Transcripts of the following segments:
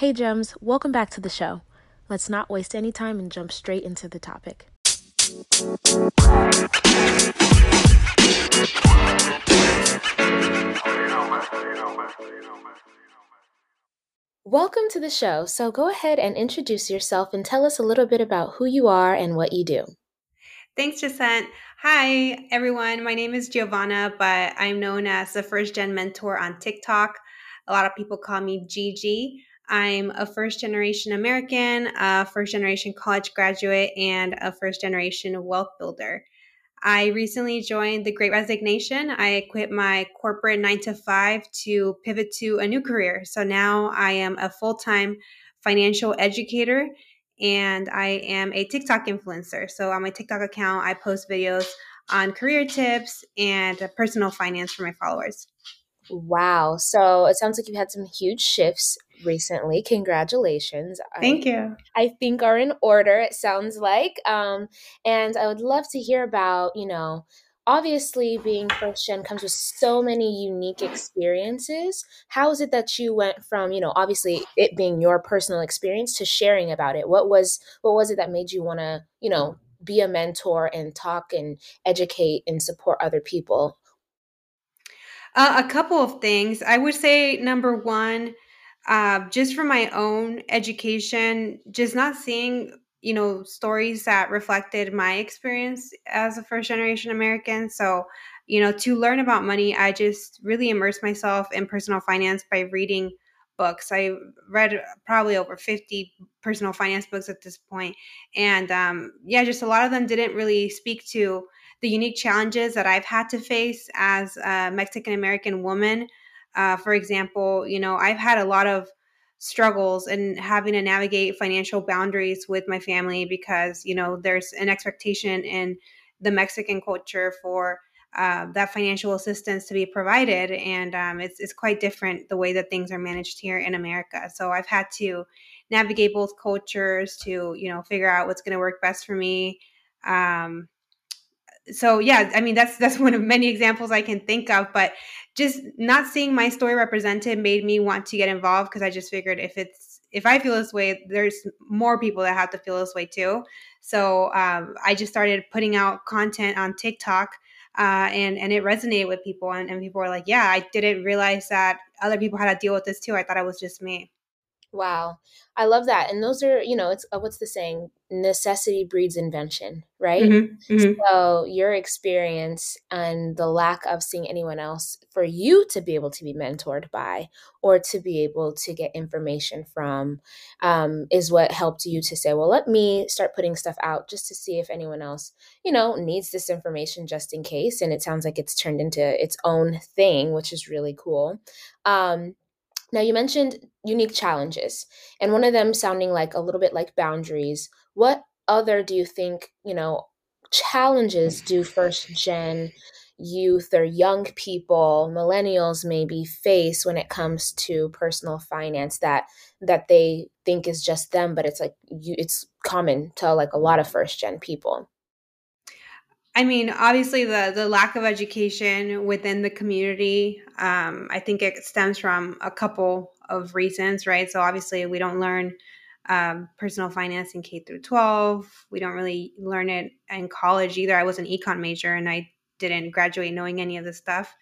Hey, Gems, welcome back to the show. Let's not waste any time and jump straight into the topic. Welcome to the show. So go ahead and introduce yourself and tell us a little bit about who you are and what you do. Thanks, Jacinta. Hi, everyone. My name is Giovanna, but I'm known as the first gen mentor on TikTok. A lot of people call me Gigi. I'm a first generation American, a first generation college graduate, and a first generation wealth builder. I recently joined the Great Resignation. I quit my corporate nine to five to pivot to a new career. So now I am a full time financial educator and I am a TikTok influencer. So on my TikTok account, I post videos on career tips and personal finance for my followers. Wow. So it sounds like you've had some huge shifts recently. Congratulations. Thank I, you. I think are in order, it sounds like. Um, and I would love to hear about, you know, obviously being first gen comes with so many unique experiences. How is it that you went from, you know, obviously it being your personal experience to sharing about it? What was what was it that made you want to, you know, be a mentor and talk and educate and support other people? Uh, a couple of things. I would say number one, uh, just for my own education, just not seeing you know stories that reflected my experience as a first generation American. So you know to learn about money, I just really immersed myself in personal finance by reading books. I read probably over 50 personal finance books at this point. And um, yeah, just a lot of them didn't really speak to the unique challenges that I've had to face as a Mexican American woman. Uh, for example, you know, I've had a lot of struggles and having to navigate financial boundaries with my family because, you know, there's an expectation in the Mexican culture for uh, that financial assistance to be provided. And um, it's, it's quite different the way that things are managed here in America. So I've had to navigate both cultures to, you know, figure out what's going to work best for me. Um, so yeah, I mean that's that's one of many examples I can think of, but just not seeing my story represented made me want to get involved because I just figured if it's if I feel this way, there's more people that have to feel this way too. So um, I just started putting out content on TikTok, uh, and and it resonated with people, and, and people were like, "Yeah, I didn't realize that other people had to deal with this too. I thought it was just me." Wow. I love that. And those are, you know, it's uh, what's the saying? Necessity breeds invention, right? Mm-hmm, mm-hmm. So your experience and the lack of seeing anyone else for you to be able to be mentored by or to be able to get information from um, is what helped you to say, well, let me start putting stuff out just to see if anyone else, you know, needs this information just in case. And it sounds like it's turned into its own thing, which is really cool. Um, now, you mentioned unique challenges, and one of them sounding like a little bit like boundaries. What other do you think, you know, challenges do first gen youth or young people, millennials maybe face when it comes to personal finance that that they think is just them, but it's like you it's common to like a lot of first gen people? I mean, obviously, the the lack of education within the community. Um, I think it stems from a couple of reasons, right? So obviously, we don't learn um, personal finance in K through twelve. We don't really learn it in college either. I was an econ major, and I didn't graduate knowing any of this stuff.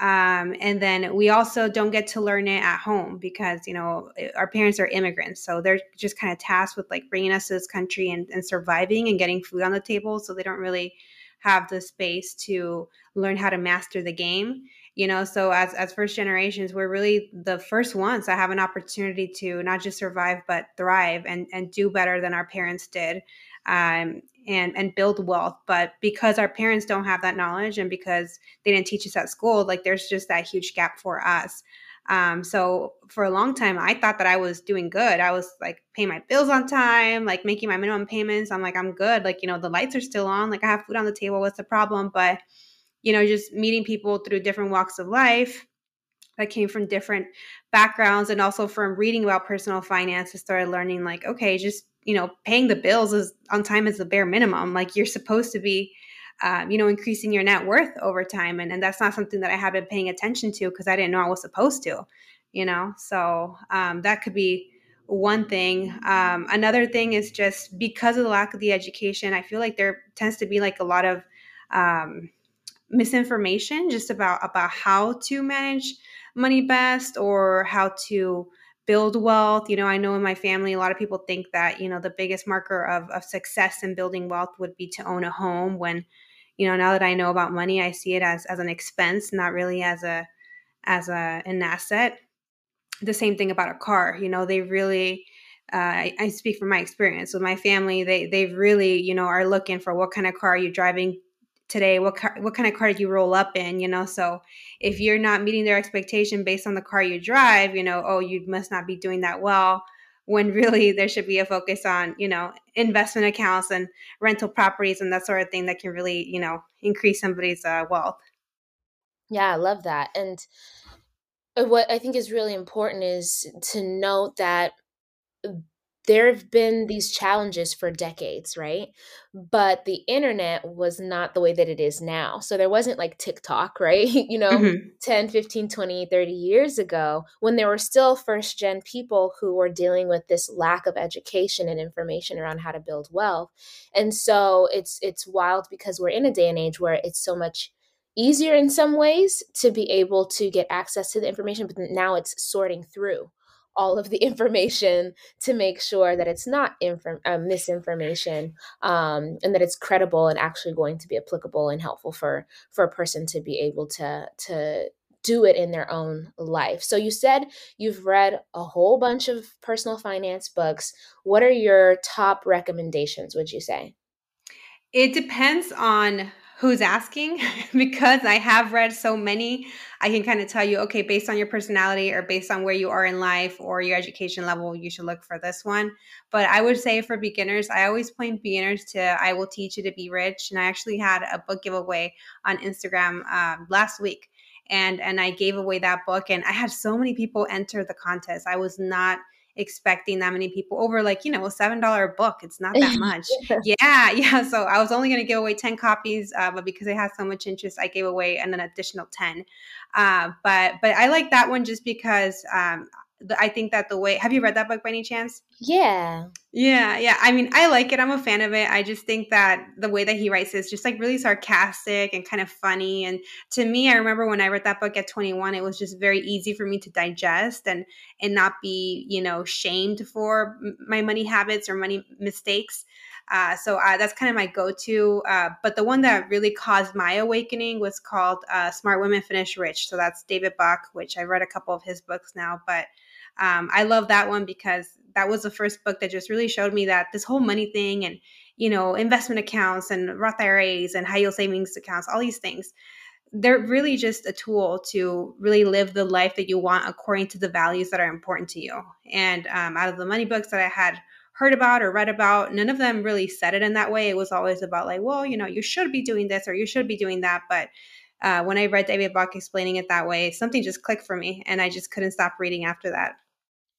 Um, and then we also don't get to learn it at home because you know our parents are immigrants so they're just kind of tasked with like bringing us to this country and, and surviving and getting food on the table so they don't really have the space to learn how to master the game you know? So as as first generations we're really the first ones that have an opportunity to not just survive but thrive and and do better than our parents did um, and and build wealth. But because our parents don't have that knowledge and because they didn't teach us at school like there's just that huge gap for us um, so for a long time, I thought that I was doing good. I was like paying my bills on time, like making my minimum payments. I'm like, I'm good. Like, you know, the lights are still on. Like, I have food on the table. What's the problem? But, you know, just meeting people through different walks of life that came from different backgrounds and also from reading about personal finance, I started learning, like, okay, just, you know, paying the bills is on time is the bare minimum. Like, you're supposed to be um, you know, increasing your net worth over time. And, and that's not something that I have been paying attention to because I didn't know I was supposed to, you know? So um, that could be one thing. Um, another thing is just because of the lack of the education, I feel like there tends to be like a lot of um, misinformation just about about how to manage money best or how to build wealth. You know, I know in my family, a lot of people think that, you know, the biggest marker of, of success in building wealth would be to own a home when, you know, now that I know about money, I see it as, as an expense, not really as a, as a, an asset the same thing about a car. You know, they really, uh, I, I, speak from my experience with my family. They they really, you know, are looking for what kind of car are you driving today? What car, what kind of car do you roll up in? You know, so if you're not meeting their expectation based on the car you drive, you know, oh, you must not be doing that well. When really there should be a focus on, you know, investment accounts and rental properties and that sort of thing that can really, you know, increase somebody's uh, wealth. Yeah, I love that. And uh, what I think is really important is to note that uh, there have been these challenges for decades, right? But the internet was not the way that it is now. So there wasn't like TikTok, right? you know, mm-hmm. 10, 15, 20, 30 years ago when there were still first gen people who were dealing with this lack of education and information around how to build wealth. And so it's it's wild because we're in a day and age where it's so much easier in some ways to be able to get access to the information, but now it's sorting through all of the information to make sure that it's not inf- uh, misinformation um, and that it's credible and actually going to be applicable and helpful for for a person to be able to to do it in their own life. So you said you've read a whole bunch of personal finance books. What are your top recommendations, would you say? It depends on who's asking because I have read so many. I can kind of tell you, okay, based on your personality or based on where you are in life or your education level, you should look for this one. But I would say for beginners, I always point beginners to I Will Teach You to Be Rich. And I actually had a book giveaway on Instagram um, last week. And, and I gave away that book, and I had so many people enter the contest. I was not expecting that many people over like you know a seven dollar book it's not that much. Yeah. Yeah so i was only going to give away 10 copies uh, but because i had so much interest i gave away an additional 10 uh, but but i like that one just because um, I think that the way have you read that book by any chance? Yeah. Yeah, yeah. I mean, I like it. I'm a fan of it. I just think that the way that he writes is just like really sarcastic and kind of funny. And to me, I remember when I read that book at 21, it was just very easy for me to digest and and not be, you know, shamed for my money habits or money mistakes. Uh, so uh, that's kind of my go-to. Uh, but the one that really caused my awakening was called uh, "Smart Women Finish Rich." So that's David Bach, which I've read a couple of his books now, but um, I love that one because that was the first book that just really showed me that this whole money thing and you know investment accounts and Roth IRAs and high yield savings accounts, all these things, they're really just a tool to really live the life that you want according to the values that are important to you. And um, out of the money books that I had heard about or read about, none of them really said it in that way. It was always about like, well, you know, you should be doing this or you should be doing that, but uh, when I read David Bach explaining it that way, something just clicked for me, and I just couldn't stop reading after that.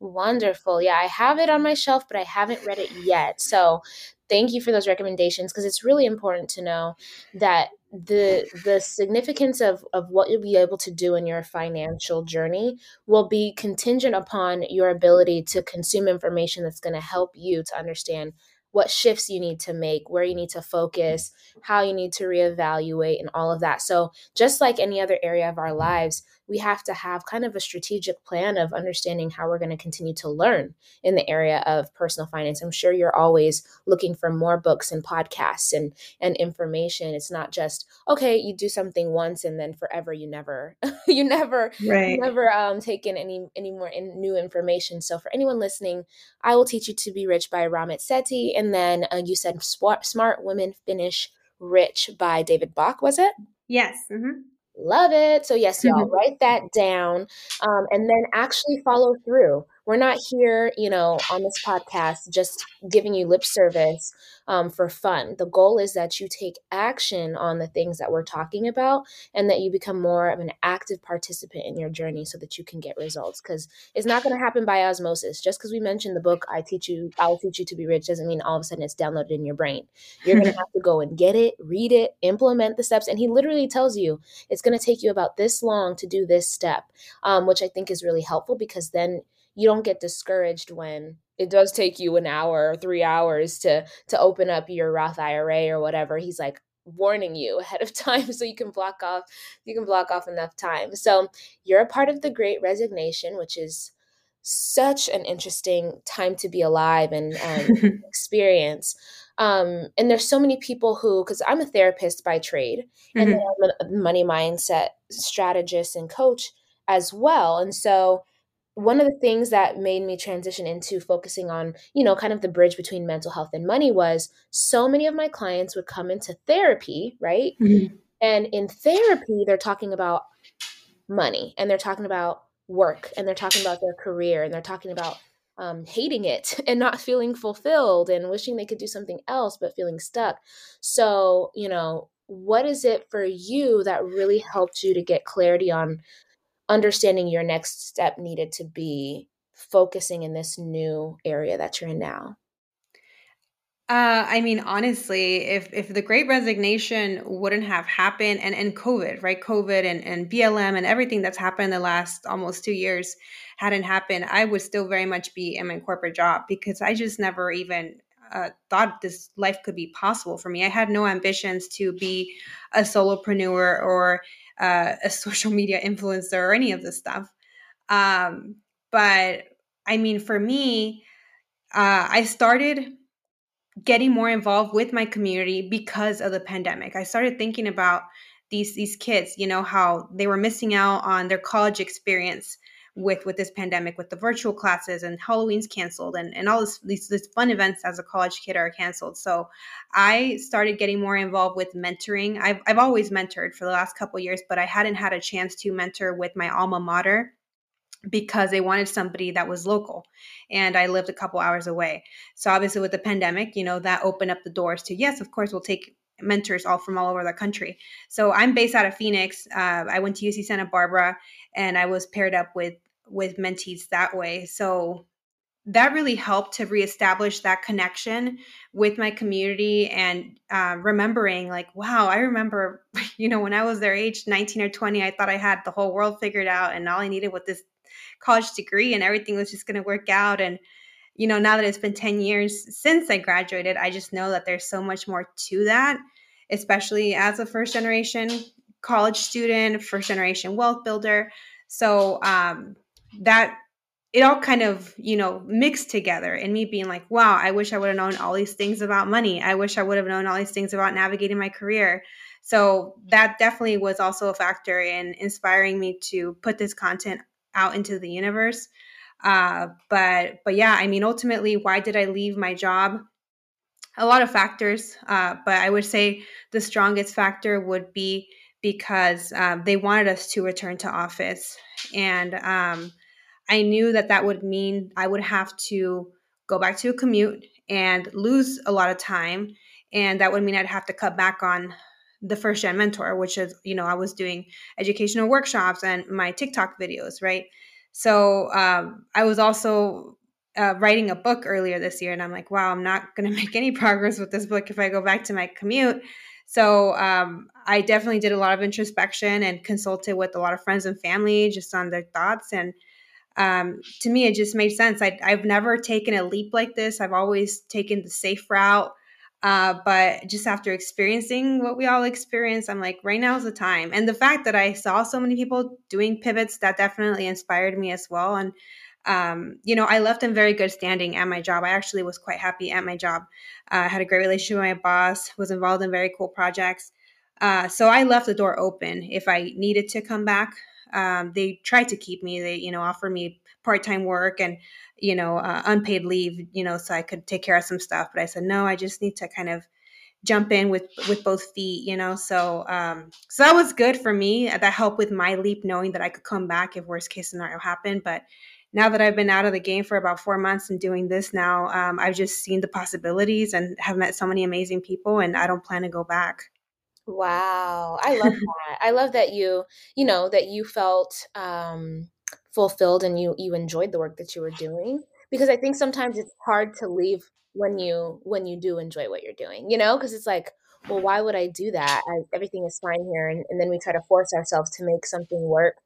Wonderful. Yeah, I have it on my shelf, but I haven't read it yet. So thank you for those recommendations because it's really important to know that the the significance of of what you'll be able to do in your financial journey will be contingent upon your ability to consume information that's going to help you to understand what shifts you need to make, where you need to focus, how you need to reevaluate, and all of that. So, just like any other area of our lives, we have to have kind of a strategic plan of understanding how we're going to continue to learn in the area of personal finance. I'm sure you're always looking for more books and podcasts and and information. It's not just okay, you do something once and then forever you never you never right. never um take in any any more in, new information. So for anyone listening, I will teach you to be rich by Ramit Sethi and then uh, you said smart women finish rich by David Bach, was it? Yes. Mm-hmm. Love it. So, yes, y'all, write that down um, and then actually follow through. We're not here, you know, on this podcast just giving you lip service um, for fun. The goal is that you take action on the things that we're talking about and that you become more of an active participant in your journey so that you can get results. Because it's not going to happen by osmosis. Just because we mentioned the book, I teach you, I'll teach you to be rich, doesn't mean all of a sudden it's downloaded in your brain. You're going to have to go and get it, read it, implement the steps. And he literally tells you it's going to take you about this long to do this step, um, which I think is really helpful because then you don't get discouraged when it does take you an hour or three hours to to open up your Roth IRA or whatever. He's like warning you ahead of time so you can block off you can block off enough time. So you're a part of the great resignation, which is such an interesting time to be alive and um, experience. Um, and there's so many people who, because I'm a therapist by trade, mm-hmm. and I'm a money mindset strategist and coach as well. And so one of the things that made me transition into focusing on, you know, kind of the bridge between mental health and money was so many of my clients would come into therapy, right? Mm-hmm. And in therapy, they're talking about money and they're talking about work and they're talking about their career and they're talking about um, hating it and not feeling fulfilled and wishing they could do something else but feeling stuck. So, you know, what is it for you that really helped you to get clarity on understanding your next step needed to be focusing in this new area that you're in now? Uh, I mean, honestly, if if the Great Resignation wouldn't have happened, and and COVID, right, COVID and and BLM and everything that's happened in the last almost two years hadn't happened, I would still very much be in my corporate job because I just never even uh, thought this life could be possible for me. I had no ambitions to be a solopreneur or uh, a social media influencer or any of this stuff. Um, but I mean, for me, uh, I started getting more involved with my community because of the pandemic. I started thinking about these these kids, you know, how they were missing out on their college experience with with this pandemic with the virtual classes and halloween's canceled and and all this these, these fun events as a college kid are canceled. So i started getting more involved with mentoring. I've, I've always mentored for the last couple years but i hadn't had a chance to mentor with my alma mater because they wanted somebody that was local and i lived a couple hours away. So obviously with the pandemic you know that opened up the doors to yes of course we'll take mentors all from all over the country. So i'm based out of phoenix. Uh, i went to uc santa barbara and i was paired up with with mentees that way. So that really helped to reestablish that connection with my community and uh, remembering like wow i remember you know when i was their age 19 or 20 i thought i had the whole world figured out and all i needed was this college degree and everything was just going to work out and you know now that it's been 10 years since i graduated i just know that there's so much more to that especially as a first generation college student first generation wealth builder so um, that it all kind of you know mixed together and me being like wow i wish i would have known all these things about money. I wish i would have known all these things about navigating my career. So that definitely was also a factor in inspiring me to put this content out into the universe. Uh, but but yeah i mean ultimately why did i leave my job? A lot of factors uh, but i would say the strongest factor would be because uh, they wanted us to return to office and um, I knew that that would mean I would have to go back to a commute and lose a lot of time. And that would mean I'd have to cut back on the first gen mentor, which is, you know, I was doing educational workshops and my TikTok videos, right? So um, I was also uh, writing a book earlier this year, and I'm like, wow, I'm not going to make any progress with this book if I go back to my commute. So um, I definitely did a lot of introspection and consulted with a lot of friends and family just on their thoughts. And um, to me, it just made sense. I, have never taken a leap like this. I've always taken the safe route. Uh, but just after experiencing what we all experience, I'm like, right now is the time. And the fact that I saw so many people doing pivots, that definitely inspired me as well. And, um, you know, I left in very good standing at my job. I actually was quite happy at my job. Uh, I had a great relationship with my boss, was involved in very cool projects. Uh, so I left the door open if I needed to come back um, they tried to keep me. They, you know, offered me part time work and, you know, uh, unpaid leave, you know, so I could take care of some stuff. But I said, no, I just need to kind of jump in with with both feet, you know. So um, so that was good for me. That helped with my leap, knowing that I could come back if worst case scenario happened. But now that I've been out of the game for about four months and doing this now, um, I've just seen the possibilities and have met so many amazing people, and I don't plan to go back. Wow. I love that. I love that you, you know, that you felt um fulfilled and you you enjoyed the work that you were doing because I think sometimes it's hard to leave when you when you do enjoy what you're doing, you know, because it's like, well, why would I do that? I, everything is fine here and, and then we try to force ourselves to make something work.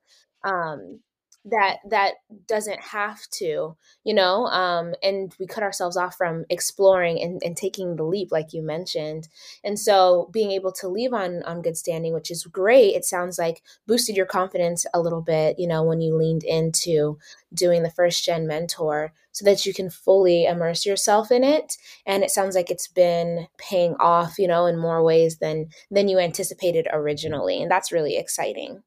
Um that that doesn't have to you know um and we cut ourselves off from exploring and, and taking the leap like you mentioned. And so being able to leave on on good standing which is great it sounds like boosted your confidence a little bit you know when you leaned into doing the first gen mentor so that you can fully immerse yourself in it. And it sounds like it's been paying off you know in more ways than than you anticipated originally. And that's really exciting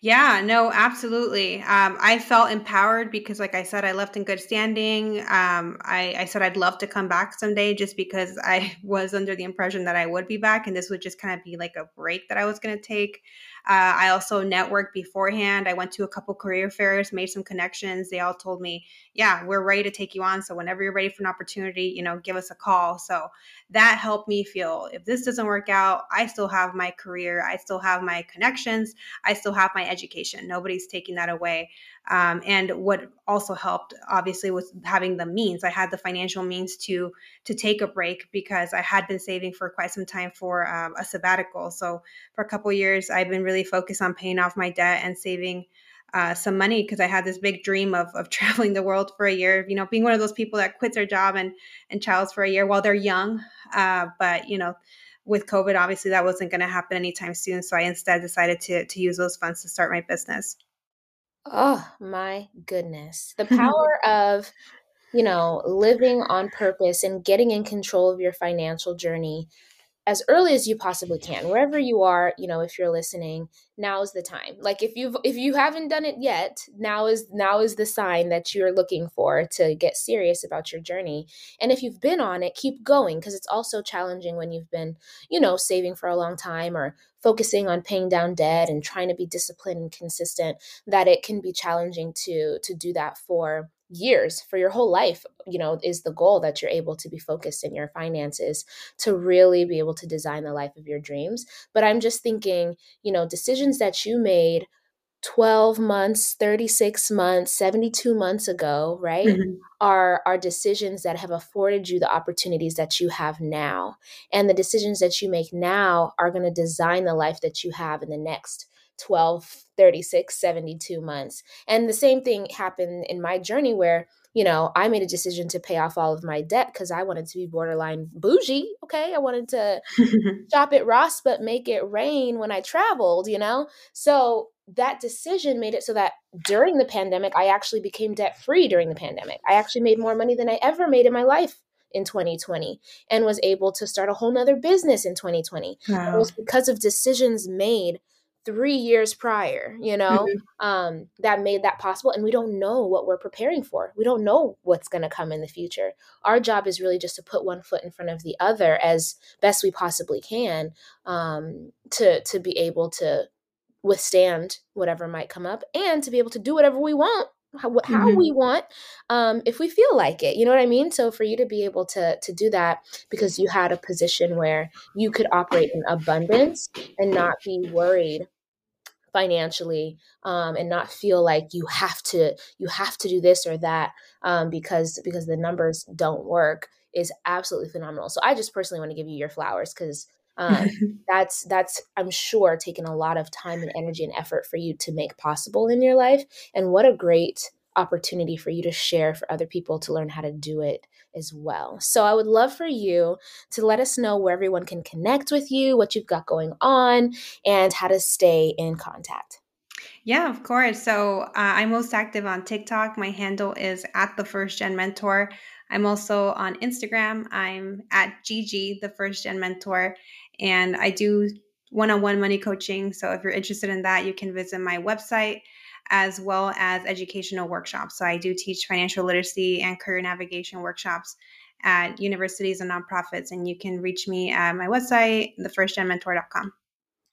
yeah, no, absolutely. Um, I felt empowered because, like I said, I left in good standing. Um, I, I, said I'd love to come back someday just because I was under the impression that I would be back and this would just kind of be like a break that I was going to take. Uh, I also networked beforehand. I went to a couple career fairs, made some connections. They all told me, "Yeah, we're ready to take you on. So whenever you're ready for an opportunity, you know, give us a call." So that helped me feel if this doesn't work out, I still have my career, I still have my connections, I still have my education. Nobody's taking that away. Um, and what also helped, obviously, was having the means. I had the financial means to to take a break because I had been saving for quite some time for um, a sabbatical. So for a couple years, I've been really focused on paying off my debt and saving uh, some money because I had this big dream of, of traveling the world for a year. You know, being one of those people that quits their job and and travels for a year while they're young. Uh, but you know, with COVID, obviously that wasn't going to happen anytime soon. So I instead decided to to use those funds to start my business. Oh my goodness. The power of, you know, living on purpose and getting in control of your financial journey as early as you possibly can wherever you are you know if you're listening now is the time. Like if you've if you haven't done it yet now is now is the sign that you're looking for to get serious about your journey. And if you've been on it keep going because it's also challenging when you've been you know saving for a long time or focusing on paying down debt and trying to be disciplined and consistent that it can be challenging to to do that for years for your whole life you know is the goal that you're able to be focused in your finances to really be able to design the life of your dreams but i'm just thinking you know decisions that you made 12 months 36 months 72 months ago right mm-hmm. are are decisions that have afforded you the opportunities that you have now and the decisions that you make now are going to design the life that you have in the next 12 36 72 months. And the same thing happened in my journey where you know i made a decision to pay off all of my debt because i wanted to be borderline bougie okay? I wanted to shop at ross but make it rain when i traveled you know? So that decision made it so that during the pandemic i actually became debt free during the pandemic. I actually made more money than i ever made in my life in 2020 and was able to start a whole nother business in 2020 wow. it was because of decisions made three years prior you know mm-hmm. um, that made that possible and we don't know what we're preparing for we don't know what's going to come in the future our job is really just to put one foot in front of the other as best we possibly can um, to to be able to withstand whatever might come up and to be able to do whatever we want how, how mm-hmm. we want um, if we feel like it you know what i mean so for you to be able to to do that because you had a position where you could operate in abundance and not be worried financially um, and not feel like you have to you have to do this or that um, because because the numbers don't work is absolutely phenomenal. So i just personally want to give you your flowers because um, that's that's i'm sure taken a lot of time and energy and effort for you to make possible in your life and what a great opportunity for you to share for other people to learn how to do it as well. So I would love for you to let us know where everyone can connect with you, what you've got going on, and how to stay in contact. Yeah, of course. So uh, I'm most active on TikTok. My handle is at the first gen mentor. I'm also on Instagram. I'm at Gigi, the first gen mentor, and I do one on one money coaching. So if you're interested in that, you can visit my website as well as educational workshops. So I do teach financial literacy and career navigation workshops at universities and nonprofits. And you can reach me at my website, thefirstgenmentor.com.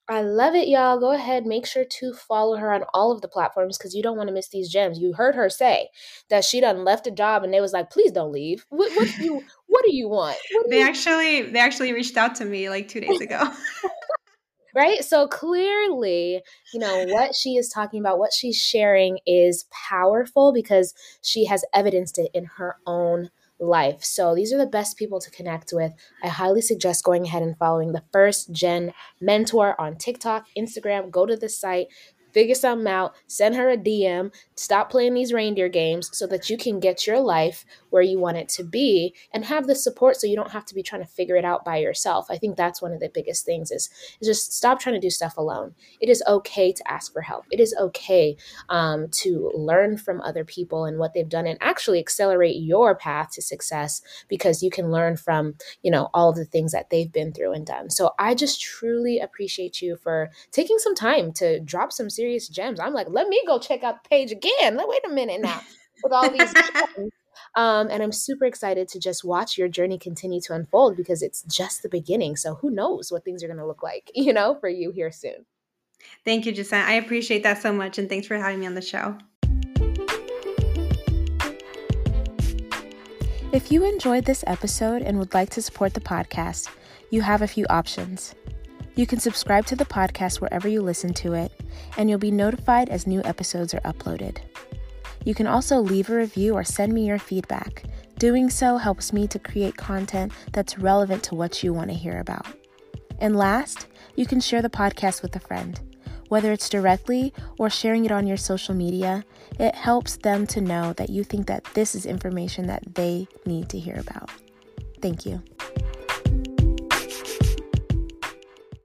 I love it, y'all. Go ahead, make sure to follow her on all of the platforms because you don't want to miss these gems. You heard her say that she done left a job and they was like, please don't leave. What, what do you what do you want? Do they you- actually they actually reached out to me like two days ago. right? So clearly, you know, what she is talking about, what she's sharing is powerful because she has evidenced it in her own life. So these are the best people to connect with. I highly suggest going ahead and following the first gen mentor on TikTok, Instagram. Go to the site, figure something out, send her a DM, stop playing these reindeer games so that you can get your life where you want it to be and have the support so you don't have to be trying to figure it out by yourself. I think that's one of the biggest things is, is just stop trying to do stuff alone. It is okay to ask for help. It is okay um, to learn from other people and what they've done and actually accelerate your path to success because you can learn from, you know, all of the things that they've been through and done. So I just truly appreciate you for taking some time to drop some serious gems. I'm like, let me go check out the page again. Wait a minute now with all these Um, and I'm super excited to just watch your journey continue to unfold because it's just the beginning. So who knows what things are going to look like, you know, for you here soon. Thank you, Jacinta. I appreciate that so much. And thanks for having me on the show. If you enjoyed this episode and would like to support the podcast, you have a few options. You can subscribe to the podcast wherever you listen to it, and you'll be notified as new episodes are uploaded. You can also leave a review or send me your feedback. Doing so helps me to create content that's relevant to what you want to hear about. And last, you can share the podcast with a friend. Whether it's directly or sharing it on your social media, it helps them to know that you think that this is information that they need to hear about. Thank you.